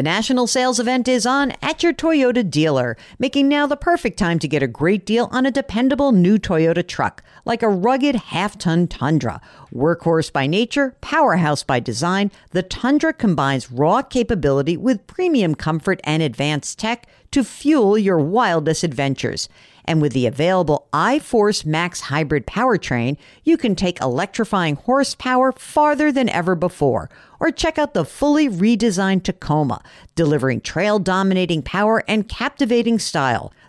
The national sales event is on at your Toyota dealer, making now the perfect time to get a great deal on a dependable new Toyota truck, like a rugged half ton Tundra. Workhorse by nature, powerhouse by design, the Tundra combines raw capability with premium comfort and advanced tech to fuel your wildest adventures. And with the available iForce Max hybrid powertrain, you can take electrifying horsepower farther than ever before. Or check out the fully redesigned Tacoma, delivering trail dominating power and captivating style.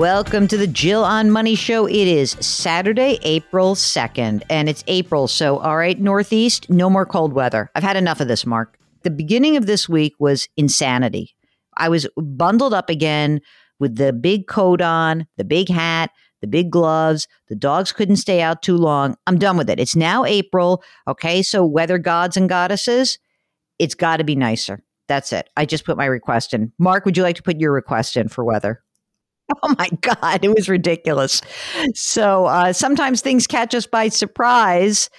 Welcome to the Jill on Money Show. It is Saturday, April 2nd, and it's April. So, all right, Northeast, no more cold weather. I've had enough of this, Mark. The beginning of this week was insanity. I was bundled up again with the big coat on, the big hat, the big gloves. The dogs couldn't stay out too long. I'm done with it. It's now April. Okay. So, weather gods and goddesses, it's got to be nicer. That's it. I just put my request in. Mark, would you like to put your request in for weather? Oh my God, it was ridiculous. So uh, sometimes things catch us by surprise.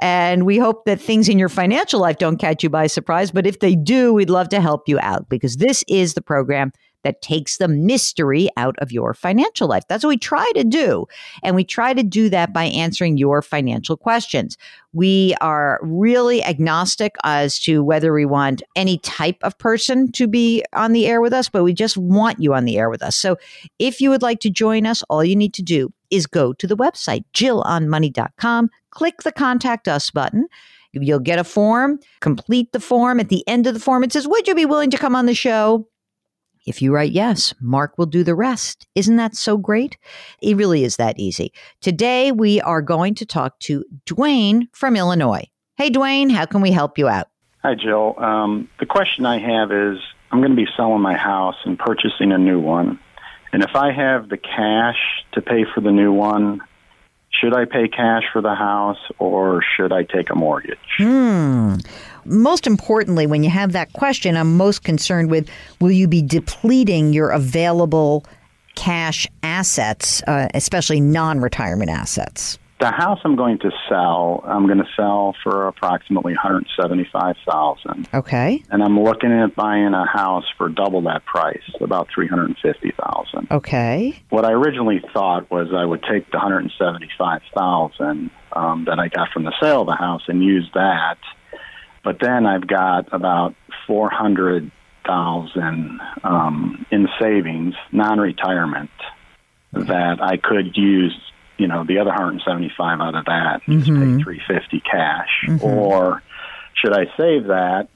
And we hope that things in your financial life don't catch you by surprise. But if they do, we'd love to help you out because this is the program that takes the mystery out of your financial life. That's what we try to do. And we try to do that by answering your financial questions. We are really agnostic as to whether we want any type of person to be on the air with us, but we just want you on the air with us. So if you would like to join us, all you need to do is go to the website, jillonmoney.com, click the contact us button. You'll get a form, complete the form. At the end of the form, it says, Would you be willing to come on the show? If you write yes, Mark will do the rest. Isn't that so great? It really is that easy. Today, we are going to talk to Dwayne from Illinois. Hey, Dwayne, how can we help you out? Hi, Jill. Um, the question I have is I'm going to be selling my house and purchasing a new one. And if I have the cash to pay for the new one, should I pay cash for the house or should I take a mortgage? Hmm. Most importantly, when you have that question, I'm most concerned with will you be depleting your available cash assets, uh, especially non retirement assets? The house I'm going to sell, I'm going to sell for approximately 175,000. Okay. And I'm looking at buying a house for double that price, about 350,000. Okay. What I originally thought was I would take the 175,000 um, that I got from the sale of the house and use that. But then I've got about 400,000 um, in savings, non-retirement, that I could use you know the other 175 out of that mm-hmm. just pay 350 cash mm-hmm. or should i save that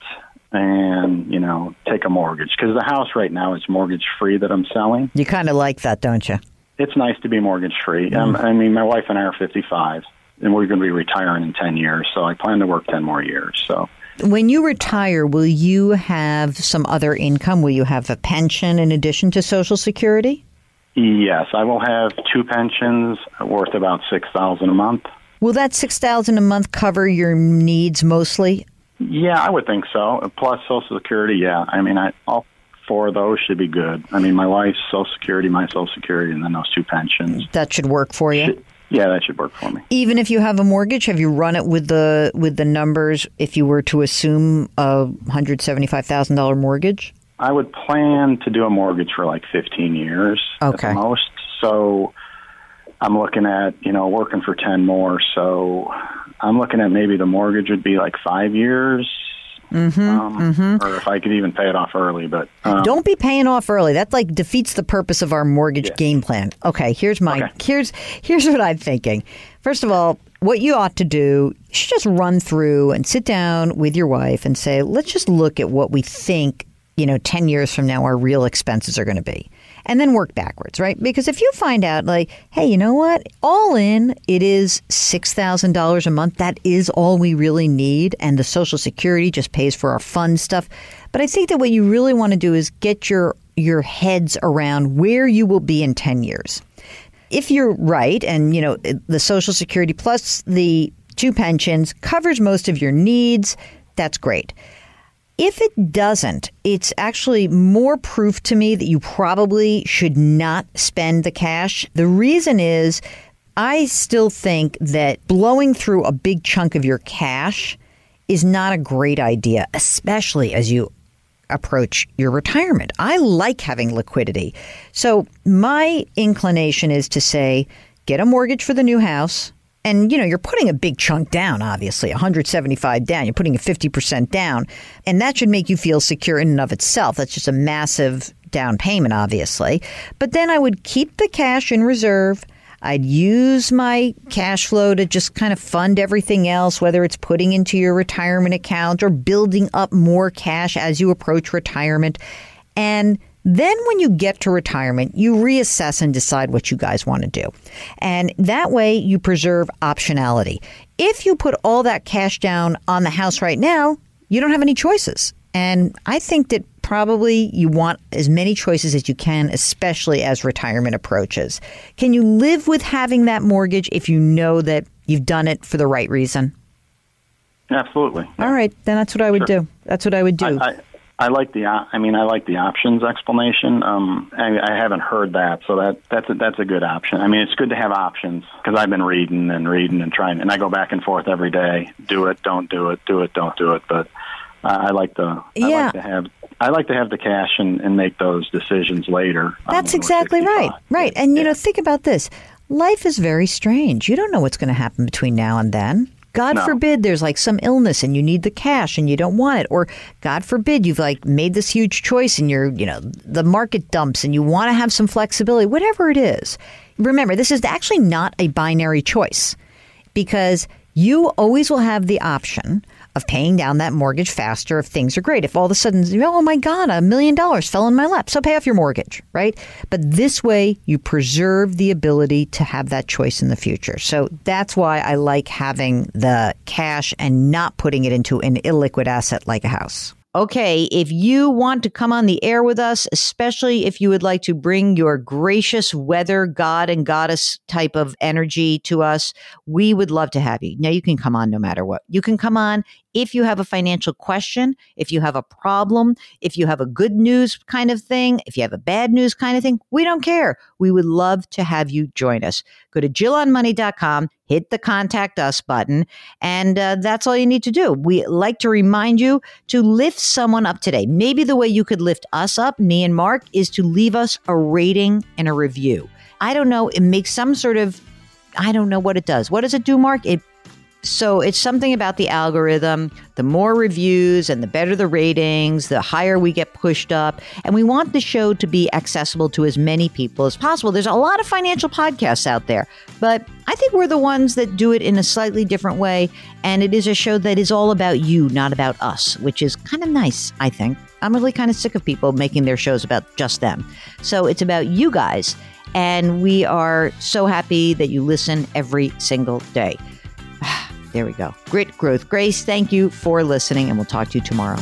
and you know take a mortgage because the house right now is mortgage free that i'm selling you kind of like that don't you it's nice to be mortgage free mm. um, i mean my wife and i are 55 and we're going to be retiring in 10 years so i plan to work 10 more years so when you retire, will you have some other income? Will you have a pension in addition to Social Security? Yes, I will have two pensions worth about six thousand a month. Will that six thousand a month cover your needs mostly? Yeah, I would think so. Plus Social Security. Yeah, I mean, I, all four of those should be good. I mean, my wife's Social Security, my Social Security, and then those two pensions. That should work for you. Should, yeah, that should work for me. Even if you have a mortgage, have you run it with the with the numbers? If you were to assume a hundred seventy five thousand dollar mortgage. I would plan to do a mortgage for like 15 years okay. at the most. So I'm looking at, you know, working for 10 more. So I'm looking at maybe the mortgage would be like five years mm-hmm, um, mm-hmm. or if I could even pay it off early. But um, don't be paying off early. That like defeats the purpose of our mortgage yeah. game plan. Okay, here's my okay. here's here's what I'm thinking. First of all, what you ought to do, you should just run through and sit down with your wife and say, let's just look at what we think you know, 10 years from now, our real expenses are going to be. And then work backwards, right? Because if you find out, like, hey, you know what? All in, it is $6,000 a month. That is all we really need. And the Social Security just pays for our fun stuff. But I think that what you really want to do is get your, your heads around where you will be in 10 years. If you're right, and, you know, the Social Security plus the two pensions covers most of your needs, that's great. If it doesn't, it's actually more proof to me that you probably should not spend the cash. The reason is I still think that blowing through a big chunk of your cash is not a great idea, especially as you approach your retirement. I like having liquidity. So, my inclination is to say get a mortgage for the new house, and you know you're putting a big chunk down obviously 175 down. You're putting a 50% down. And that should make you feel secure in and of itself. That's just a massive down payment obviously. But then i would keep the cash in reserve. I'd use my cash flow to just kind of fund everything else, whether it's putting into your retirement account or building up more cash as you approach retirement. And then, when you get to retirement, you reassess and decide what you guys want to do. And that way, you preserve optionality. If you put all that cash down on the house right now, you don't have any choices. And I think that probably you want as many choices as you can, especially as retirement approaches. Can you live with having that mortgage if you know that you've done it for the right reason? Absolutely. All right, then that's what I would sure. do. That's what I would do. I, I, I like the I mean I like the options explanation. Um, I, I haven't heard that, so that that's a, that's a good option. I mean, it's good to have options because I've been reading and reading and trying, and I go back and forth every day. Do it, don't do it, do it, don't do it. But uh, I like the I yeah. like to have I like to have the cash and, and make those decisions later. That's exactly right, right. And you yeah. know, think about this. Life is very strange. You don't know what's going to happen between now and then. God no. forbid there's like some illness and you need the cash and you don't want it. Or God forbid you've like made this huge choice and you're, you know, the market dumps and you want to have some flexibility, whatever it is. Remember, this is actually not a binary choice because you always will have the option of paying down that mortgage faster if things are great. If all of a sudden, oh my God, a million dollars fell in my lap, so pay off your mortgage, right? But this way, you preserve the ability to have that choice in the future. So that's why I like having the cash and not putting it into an illiquid asset like a house. Okay, if you want to come on the air with us, especially if you would like to bring your gracious weather god and goddess type of energy to us, we would love to have you. Now, you can come on no matter what. You can come on if you have a financial question, if you have a problem, if you have a good news kind of thing, if you have a bad news kind of thing, we don't care. We would love to have you join us. Go to JillOnMoney.com, hit the contact us button, and uh, that's all you need to do. We like to remind you to lift someone up today. Maybe the way you could lift us up, me and Mark, is to leave us a rating and a review. I don't know, it makes some sort of I don't know what it does. What does it do, Mark? It so it's something about the algorithm. The more reviews and the better the ratings, the higher we get pushed up. And we want the show to be accessible to as many people as possible. There's a lot of financial podcasts out there, but I think we're the ones that do it in a slightly different way. And it is a show that is all about you, not about us, which is kind of nice, I think. I'm really kind of sick of people making their shows about just them. So it's about you guys. And we are so happy that you listen every single day. There we go. Grit, growth, grace. Thank you for listening, and we'll talk to you tomorrow.